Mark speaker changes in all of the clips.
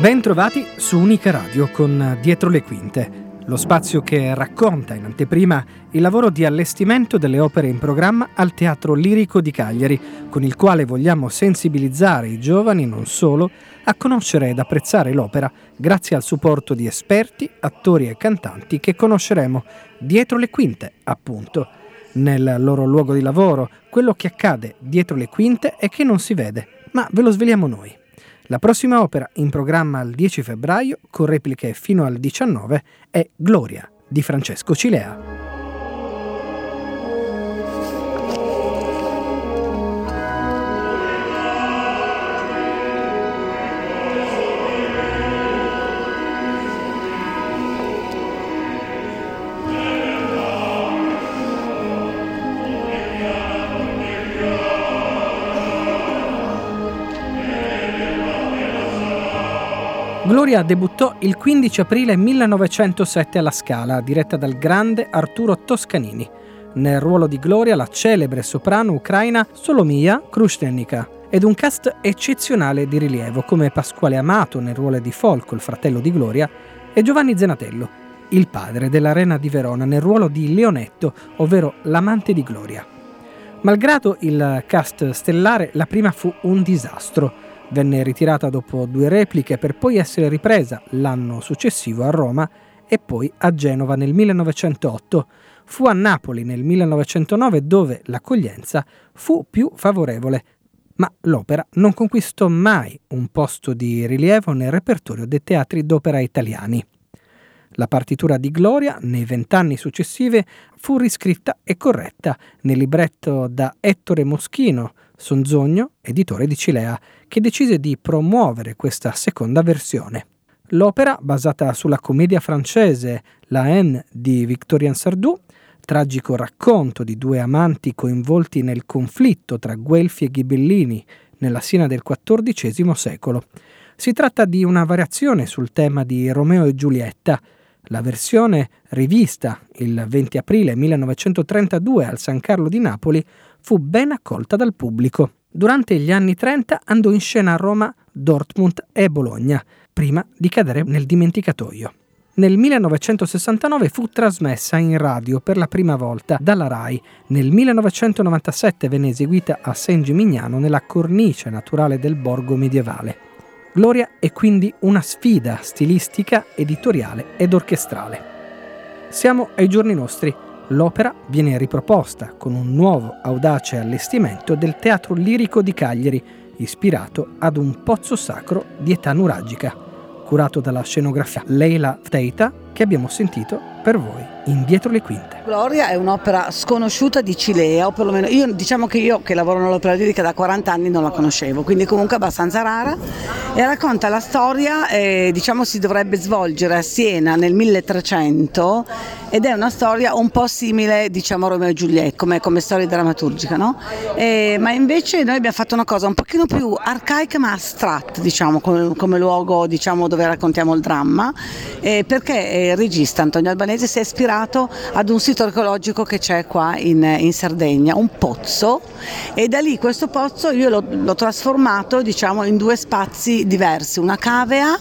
Speaker 1: Bentrovati su Unica Radio con Dietro le Quinte, lo spazio che racconta in anteprima il lavoro di allestimento delle opere in programma al Teatro Lirico di Cagliari, con il quale vogliamo sensibilizzare i giovani non solo a conoscere ed apprezzare l'opera grazie al supporto di esperti, attori e cantanti che conosceremo dietro le quinte, appunto. Nel loro luogo di lavoro, quello che accade dietro le quinte e che non si vede, ma ve lo sveliamo noi. La prossima opera, in programma il 10 febbraio, con repliche fino al 19, è Gloria di Francesco Cilea. Gloria debuttò il 15 aprile 1907 alla Scala, diretta dal grande Arturo Toscanini. Nel ruolo di Gloria la celebre soprano ucraina Solomia Krushnenika ed un cast eccezionale di rilievo come Pasquale Amato nel ruolo di Folco, il fratello di Gloria, e Giovanni Zenatello, il padre dell'Arena di Verona nel ruolo di Leonetto, ovvero l'amante di Gloria. Malgrado il cast stellare, la prima fu un disastro Venne ritirata dopo due repliche per poi essere ripresa l'anno successivo a Roma e poi a Genova nel 1908. Fu a Napoli nel 1909 dove l'accoglienza fu più favorevole, ma l'opera non conquistò mai un posto di rilievo nel repertorio dei teatri d'opera italiani. La partitura di Gloria, nei vent'anni successivi, fu riscritta e corretta nel libretto da Ettore Moschino, Sonzogno, editore di Cilea, che decise di promuovere questa seconda versione. L'opera, basata sulla commedia francese La haine di Victorien Sardou, tragico racconto di due amanti coinvolti nel conflitto tra Guelfi e Ghibellini nella Siena del XIV secolo. Si tratta di una variazione sul tema di Romeo e Giulietta. La versione rivista il 20 aprile 1932 al San Carlo di Napoli fu ben accolta dal pubblico. Durante gli anni 30 andò in scena a Roma, Dortmund e Bologna, prima di cadere nel dimenticatoio. Nel 1969 fu trasmessa in radio per la prima volta dalla RAI. Nel 1997 venne eseguita a San Gimignano nella cornice naturale del borgo medievale. Gloria è quindi una sfida stilistica, editoriale ed orchestrale. Siamo ai giorni nostri L'opera viene riproposta con un nuovo audace allestimento del Teatro Lirico di Cagliari, ispirato ad un pozzo sacro di età nuragica, curato dalla scenografia Leila Teita che abbiamo sentito per voi in Dietro le Quinte.
Speaker 2: Gloria è un'opera sconosciuta di Cilea, o perlomeno io diciamo che io che lavoro nell'opera lirica da 40 anni non la conoscevo, quindi comunque abbastanza rara e racconta la storia, eh, diciamo si dovrebbe svolgere a Siena nel 1300 ed è una storia un po' simile diciamo a Romeo e Giulietta come, come storia drammaturgica, no? e, ma invece noi abbiamo fatto una cosa un pochino più arcaica ma astratta diciamo come, come luogo diciamo, dove raccontiamo il dramma eh, perché eh, il regista Antonio Albanese si è ispirato ad un sito archeologico che c'è qua in, in Sardegna, un pozzo e da lì questo pozzo io l'ho, l'ho trasformato diciamo, in due spazi diversi, una cavea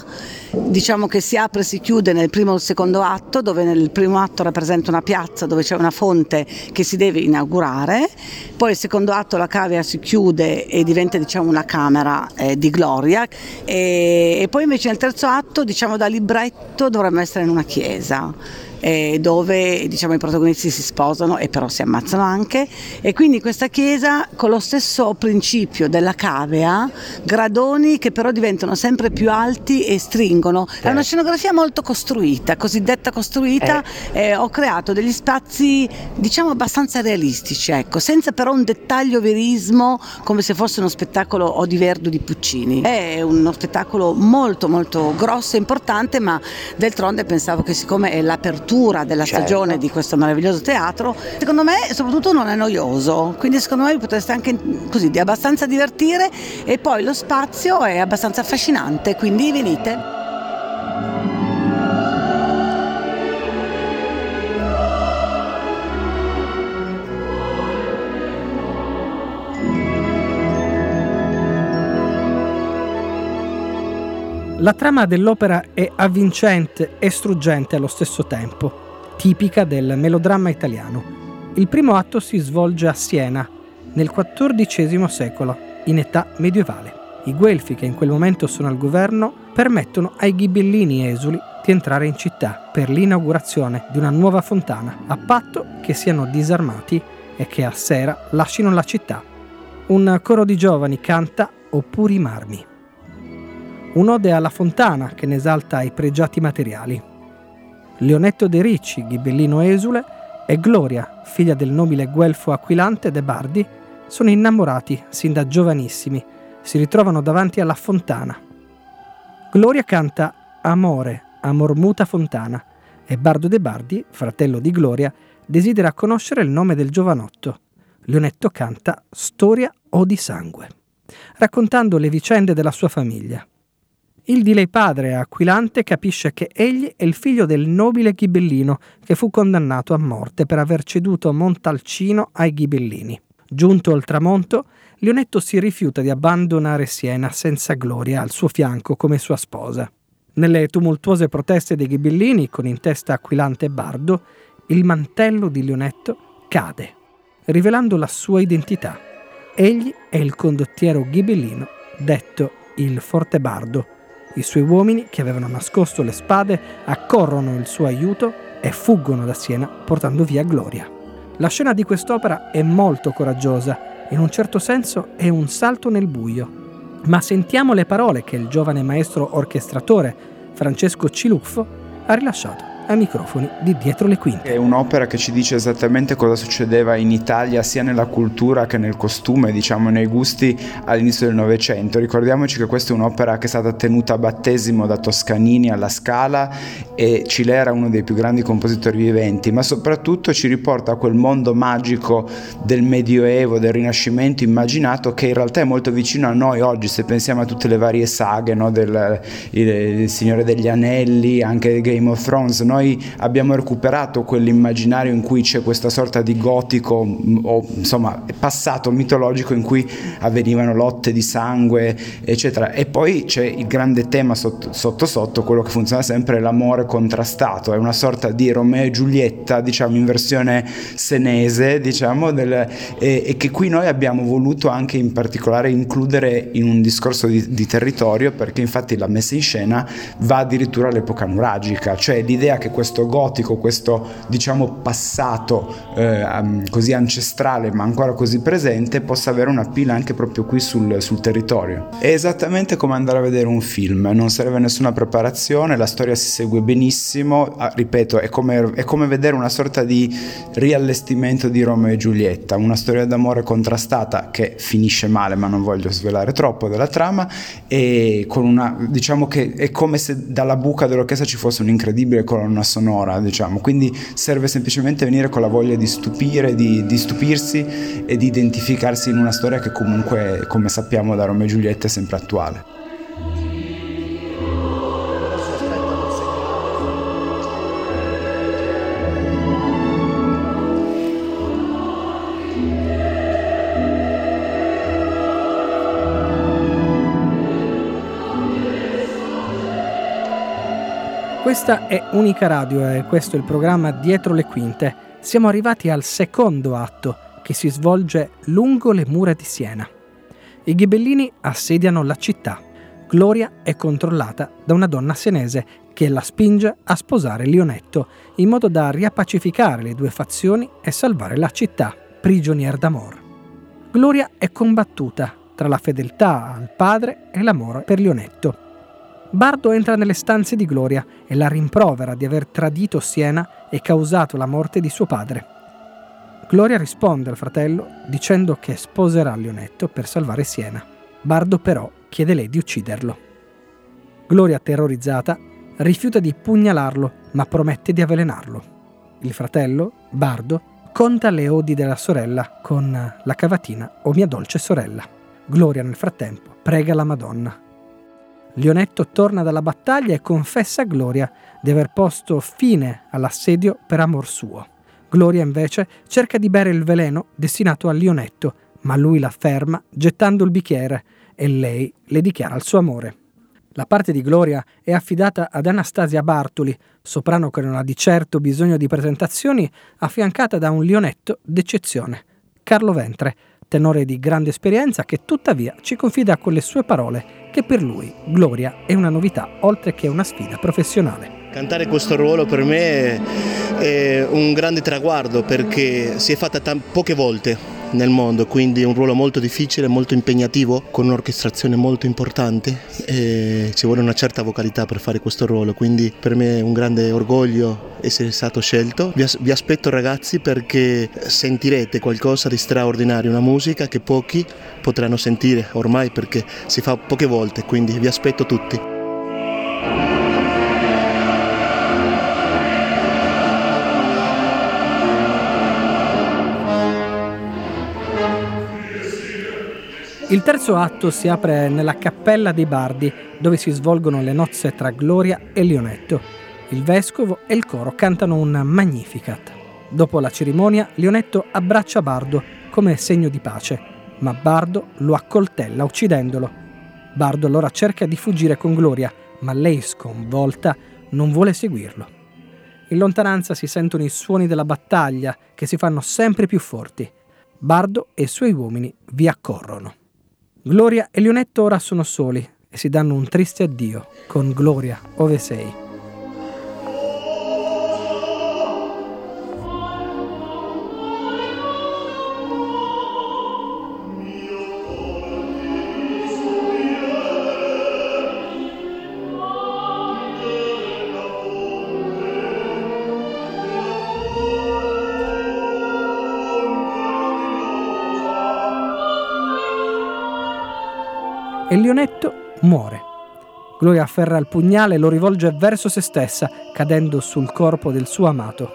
Speaker 2: diciamo che si apre e si chiude nel primo e secondo atto, dove nel primo atto rappresenta una piazza dove c'è una fonte che si deve inaugurare, poi il secondo atto la cavea si chiude e diventa diciamo, una camera eh, di gloria e, e, poi invece nel terzo atto diciamo da libretto dovremmo essere in una chiesa eh, dove diciamo, i protagonisti si sposano e però si ammazzano anche e quindi questa chiesa con lo stesso principio della cavea, gradoni che però diventano sempre più alti e stringono. È una scenografia molto costruita, cosiddetta costruita, eh. ho creato degli spazi diciamo abbastanza realistici, ecco, senza però un dettaglio verismo come se fosse uno spettacolo o di Verdi di Puccini. È uno spettacolo molto molto grosso e importante, ma d'altronde pensavo che siccome è l'apertura della certo. stagione di questo meraviglioso teatro, secondo me soprattutto non è noioso, quindi secondo me vi potreste anche così abbastanza divertire e poi lo spazio è abbastanza affascinante, quindi venite.
Speaker 1: La trama dell'opera è avvincente e struggente allo stesso tempo, tipica del melodramma italiano. Il primo atto si svolge a Siena, nel XIV secolo, in età medievale. I Guelfi, che in quel momento sono al governo, permettono ai ghibellini esuli di entrare in città per l'inaugurazione di una nuova fontana, a patto che siano disarmati e che a sera lasciano la città. Un coro di giovani canta Oppuri marmi un'ode alla fontana che ne esalta i pregiati materiali. Leonetto De Ricci, ghibellino esule, e Gloria, figlia del nobile guelfo aquilante De Bardi, sono innamorati sin da giovanissimi, si ritrovano davanti alla fontana. Gloria canta Amore, amor muta fontana, e Bardo De Bardi, fratello di Gloria, desidera conoscere il nome del giovanotto. Leonetto canta Storia o di sangue, raccontando le vicende della sua famiglia. Il di lei padre, Aquilante, capisce che egli è il figlio del nobile Ghibellino che fu condannato a morte per aver ceduto Montalcino ai Ghibellini. Giunto al tramonto, Leonetto si rifiuta di abbandonare Siena senza gloria al suo fianco come sua sposa. Nelle tumultuose proteste dei Ghibellini, con in testa Aquilante e Bardo, il mantello di Leonetto cade, rivelando la sua identità. Egli è il condottiero ghibellino, detto il Forte Bardo, i suoi uomini, che avevano nascosto le spade, accorrono il suo aiuto e fuggono da Siena portando via Gloria. La scena di quest'opera è molto coraggiosa, in un certo senso è un salto nel buio. Ma sentiamo le parole che il giovane maestro orchestratore Francesco Ciluffo ha rilasciato ai microfoni di Dietro le Quinte.
Speaker 3: È un'opera che ci dice esattamente cosa succedeva in Italia sia nella cultura che nel costume, diciamo nei gusti all'inizio del Novecento. Ricordiamoci che questa è un'opera che è stata tenuta a battesimo da Toscanini alla Scala e Cile era uno dei più grandi compositori viventi, ma soprattutto ci riporta a quel mondo magico del Medioevo, del Rinascimento immaginato che in realtà è molto vicino a noi oggi, se pensiamo a tutte le varie saghe no? del il, il Signore degli Anelli, anche Game of Thrones, no? Noi abbiamo recuperato quell'immaginario in cui c'è questa sorta di gotico mm, o insomma passato mitologico in cui avvenivano lotte di sangue eccetera. E poi c'è il grande tema sotto sotto, sotto quello che funziona sempre l'amore contrastato. È una sorta di Romeo e Giulietta diciamo in versione senese diciamo del, e, e, che qui noi abbiamo voluto anche in particolare includere in un discorso di, di territorio perché infatti la messa in scena va addirittura all'epoca nuragica. Cioè l'idea che che questo gotico, questo diciamo passato eh, così ancestrale ma ancora così presente possa avere una pila anche proprio qui sul, sul territorio. È esattamente come andare a vedere un film, non serve nessuna preparazione, la storia si segue benissimo, ah, ripeto, è come, è come vedere una sorta di riallestimento di Romeo e Giulietta, una storia d'amore contrastata che finisce male ma non voglio svelare troppo della trama e con una, diciamo che è come se dalla buca dell'orchestra ci fosse un'incredibile colonna colonna sonora, diciamo. Quindi serve semplicemente venire con la voglia di stupire, di, di stupirsi e di identificarsi in una storia che comunque, come sappiamo da Romeo e Giulietta, è sempre attuale.
Speaker 1: Questa è Unica Radio e questo è il programma Dietro le Quinte. Siamo arrivati al secondo atto che si svolge lungo le mura di Siena. I ghibellini assediano la città. Gloria è controllata da una donna senese che la spinge a sposare Lionetto in modo da riappacificare le due fazioni e salvare la città, prigionier d'amor. Gloria è combattuta tra la fedeltà al padre e l'amore per Lionetto. Bardo entra nelle stanze di Gloria e la rimprovera di aver tradito Siena e causato la morte di suo padre. Gloria risponde al fratello dicendo che sposerà Lionetto per salvare Siena. Bardo però chiede lei di ucciderlo. Gloria, terrorizzata, rifiuta di pugnalarlo, ma promette di avvelenarlo. Il fratello, Bardo, conta le odi della sorella con la cavatina o mia dolce sorella. Gloria nel frattempo prega la Madonna Lionetto torna dalla battaglia e confessa a Gloria di aver posto fine all'assedio per amor suo. Gloria invece cerca di bere il veleno destinato a Lionetto, ma lui la ferma gettando il bicchiere e lei le dichiara il suo amore. La parte di Gloria è affidata ad Anastasia Bartoli, soprano che non ha di certo bisogno di presentazioni, affiancata da un Lionetto d'eccezione, Carlo Ventre, tenore di grande esperienza che tuttavia ci confida con le sue parole che per lui Gloria è una novità oltre che una sfida professionale.
Speaker 4: Cantare questo ruolo per me è un grande traguardo perché si è fatta t- poche volte nel mondo, quindi è un ruolo molto difficile, molto impegnativo, con un'orchestrazione molto importante e ci vuole una certa vocalità per fare questo ruolo, quindi per me è un grande orgoglio essere stato scelto. Vi, as- vi aspetto ragazzi perché sentirete qualcosa di straordinario, una musica che pochi potranno sentire ormai perché si fa poche volte, quindi vi aspetto tutti.
Speaker 1: Il terzo atto si apre nella Cappella dei Bardi, dove si svolgono le nozze tra Gloria e Lionetto. Il vescovo e il coro cantano un Magnificat. Dopo la cerimonia, Lionetto abbraccia Bardo come segno di pace, ma Bardo lo accoltella uccidendolo. Bardo allora cerca di fuggire con Gloria, ma lei, sconvolta, non vuole seguirlo. In lontananza si sentono i suoni della battaglia che si fanno sempre più forti. Bardo e i suoi uomini vi accorrono. Gloria e Lionetto ora sono soli e si danno un triste addio con Gloria, ove sei. E Lionetto muore. Gloria afferra il pugnale e lo rivolge verso se stessa, cadendo sul corpo del suo amato.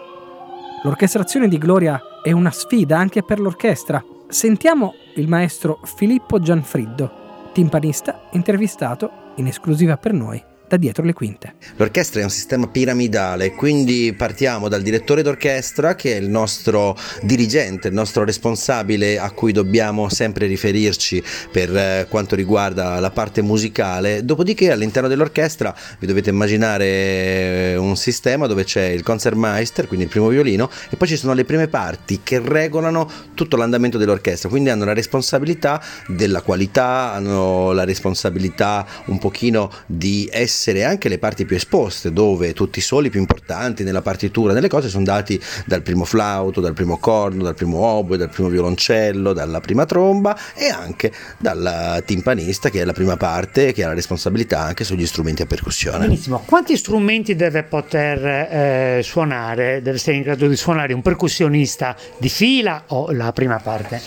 Speaker 1: L'orchestrazione di Gloria è una sfida anche per l'orchestra. Sentiamo il maestro Filippo Gianfriddo, timpanista intervistato in esclusiva per noi da dietro le quinte.
Speaker 5: L'orchestra è un sistema piramidale, quindi partiamo dal direttore d'orchestra che è il nostro dirigente, il nostro responsabile a cui dobbiamo sempre riferirci per eh, quanto riguarda la parte musicale, dopodiché all'interno dell'orchestra vi dovete immaginare eh, un sistema dove c'è il concertmeister, quindi il primo violino, e poi ci sono le prime parti che regolano tutto l'andamento dell'orchestra, quindi hanno la responsabilità della qualità, hanno la responsabilità un pochino di essere essere anche le parti più esposte, dove tutti i soli più importanti nella partitura, nelle cose sono dati dal primo flauto, dal primo corno, dal primo oboe, dal primo violoncello, dalla prima tromba e anche dal timpanista che è la prima parte che ha la responsabilità anche sugli strumenti a percussione.
Speaker 6: Benissimo, quanti strumenti deve poter eh, suonare, deve essere in grado di suonare un percussionista di fila o la prima parte?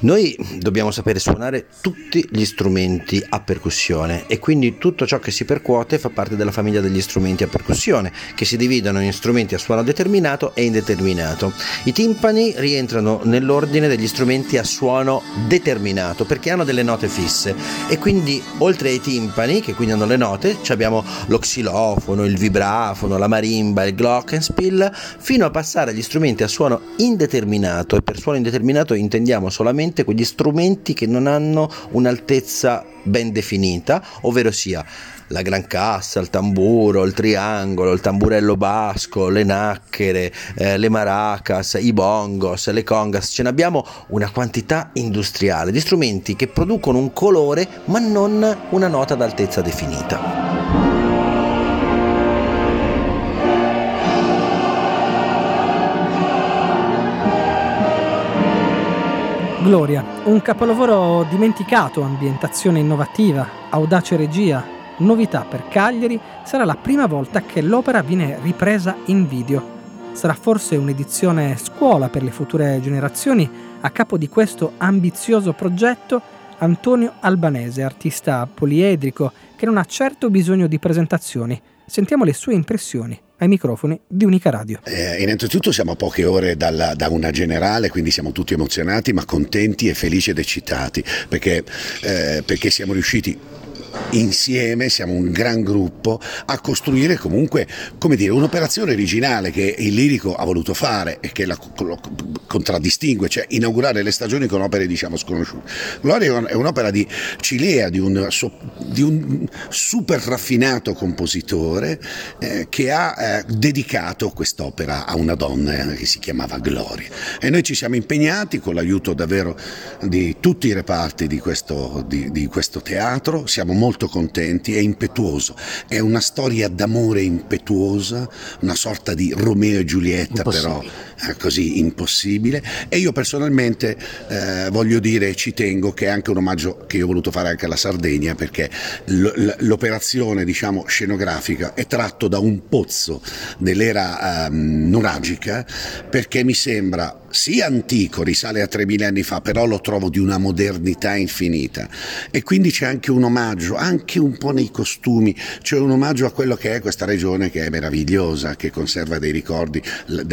Speaker 5: Noi dobbiamo sapere suonare tutti gli strumenti a percussione e quindi tutto ciò che si percuote note fa parte della famiglia degli strumenti a percussione, che si dividono in strumenti a suono determinato e indeterminato. I timpani rientrano nell'ordine degli strumenti a suono determinato, perché hanno delle note fisse e quindi oltre ai timpani, che quindi hanno le note, abbiamo lo xilofono, il vibrafono, la marimba, il glockenspiel, fino a passare agli strumenti a suono indeterminato e per suono indeterminato intendiamo solamente quegli strumenti che non hanno un'altezza ben definita, ovvero sia la gran cassa, il tamburo, il triangolo, il tamburello basco, le nacchere, eh, le maracas, i bongos, le congas, ce ne abbiamo una quantità industriale di strumenti che producono un colore ma non una nota d'altezza definita.
Speaker 1: Gloria, un capolavoro dimenticato, ambientazione innovativa, audace regia, novità per Cagliari, sarà la prima volta che l'opera viene ripresa in video. Sarà forse un'edizione scuola per le future generazioni a capo di questo ambizioso progetto Antonio Albanese, artista poliedrico che non ha certo bisogno di presentazioni. Sentiamo le sue impressioni ai microfoni di Unica Radio.
Speaker 7: Eh, innanzitutto siamo a poche ore dalla, da una generale, quindi siamo tutti emozionati, ma contenti e felici ed eccitati, perché, eh, perché siamo riusciti insieme, siamo un gran gruppo, a costruire comunque come dire, un'operazione originale che il lirico ha voluto fare e che la, contraddistingue, cioè inaugurare le stagioni con opere diciamo sconosciute. Gloria è un'opera di Cilea, di un, di un super raffinato compositore eh, che ha eh, dedicato quest'opera a una donna che si chiamava Gloria. E noi ci siamo impegnati con l'aiuto davvero di tutti i reparti di questo, di, di questo teatro, siamo molto contenti, è impetuoso, è una storia d'amore impetuosa, una sorta di Romeo e Giulietta però eh, così impossibile. E io personalmente eh, voglio dire, ci tengo che è anche un omaggio che io ho voluto fare anche alla Sardegna perché l'operazione diciamo scenografica è tratto da un pozzo dell'era um, nuragica perché mi sembra sì antico, risale a 3000 anni fa, però lo trovo di una modernità infinita e quindi c'è anche un omaggio, anche un po' nei costumi, cioè un omaggio a quello che è questa regione che è meravigliosa, che conserva dei ricordi,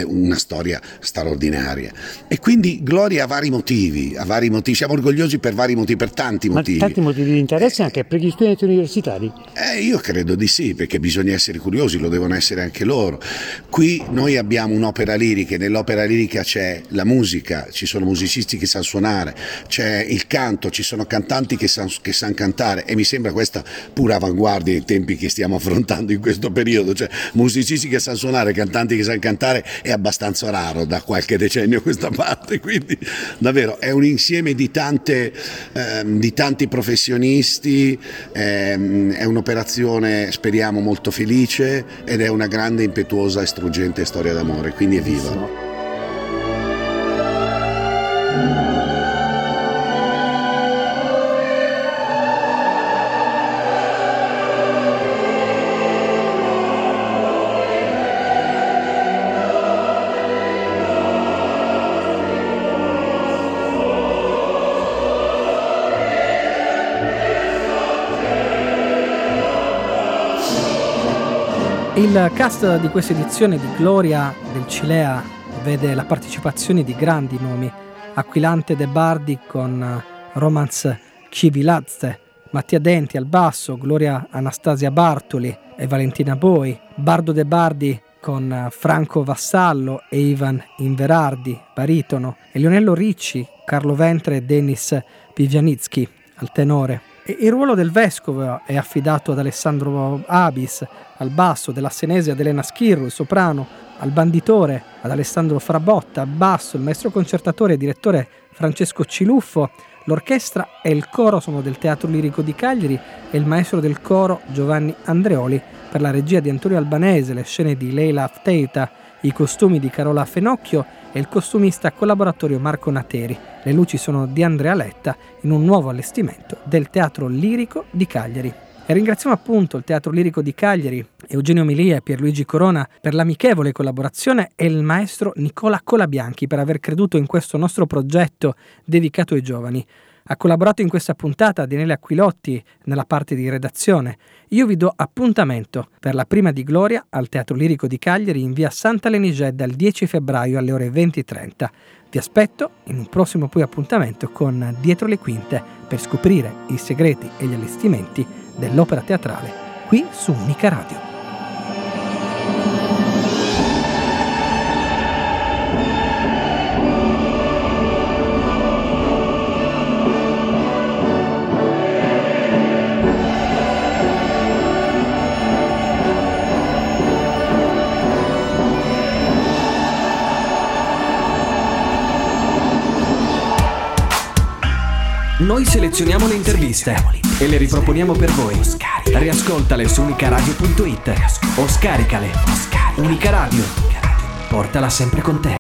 Speaker 7: una storia straordinaria. E quindi Gloria ha vari motivi, ha vari motivi, siamo orgogliosi per vari motivi, per tanti motivi.
Speaker 6: Ma tanti motivi di interesse anche per gli studenti universitari?
Speaker 7: Eh, io credo di sì, perché bisogna essere curiosi, lo devono essere anche loro. Qui noi abbiamo un'opera lirica e nell'opera lirica c'è la musica, ci sono musicisti che sanno suonare, c'è il canto, ci sono cantanti che sanno, sanno cantare e mi sembra questa pura avanguardia nei tempi che stiamo affrontando in questo periodo, cioè musicisti che sanno suonare, cantanti che sanno cantare è abbastanza raro da qualche decennio a questa parte, quindi davvero è un insieme di, tante, ehm, di tanti professionisti, ehm, è un'operazione speriamo molto felice ed è una grande, impetuosa e struggente storia d'amore, quindi evviva!
Speaker 1: Il cast di questa edizione di Gloria del Cilea vede la partecipazione di grandi nomi. Aquilante De Bardi con Romance Civilazze, Mattia Denti al basso, Gloria Anastasia Bartoli e Valentina Boi, Bardo De Bardi con Franco Vassallo e Ivan Inverardi, baritono, e Lionello Ricci, Carlo Ventre e Denis Pivianitsky al tenore. E il ruolo del vescovo è affidato ad Alessandro Abis al basso, della Senese ad Elena Schirru, soprano, al banditore ad Alessandro Frabotta, al basso il maestro concertatore e direttore Francesco Ciluffo, l'orchestra e il coro sono del Teatro Lirico di Cagliari e il maestro del coro Giovanni Andreoli per la regia di Antonio Albanese, le scene di Leila Afteita, i costumi di Carola Fenocchio e il costumista collaboratorio Marco Nateri. Le luci sono di Andrea Letta in un nuovo allestimento del Teatro Lirico di Cagliari. E ringraziamo appunto il Teatro Lirico di Cagliari, Eugenio Milia e Pierluigi Corona per l'amichevole collaborazione e il maestro Nicola Colabianchi per aver creduto in questo nostro progetto dedicato ai giovani. Ha collaborato in questa puntata Daniele Aquilotti nella parte di redazione. Io vi do appuntamento per la prima di Gloria al Teatro Lirico di Cagliari in via Santa Lenigedda il 10 febbraio alle ore 20.30. Vi aspetto in un prossimo poi appuntamento con Dietro le Quinte per scoprire i segreti e gli allestimenti dell'opera teatrale, qui su Unica Radio.
Speaker 8: Noi selezioniamo le interviste e le riproponiamo per voi. Riascoltale su unicaradio.it o scaricale. Unica Radio. Portala sempre con te.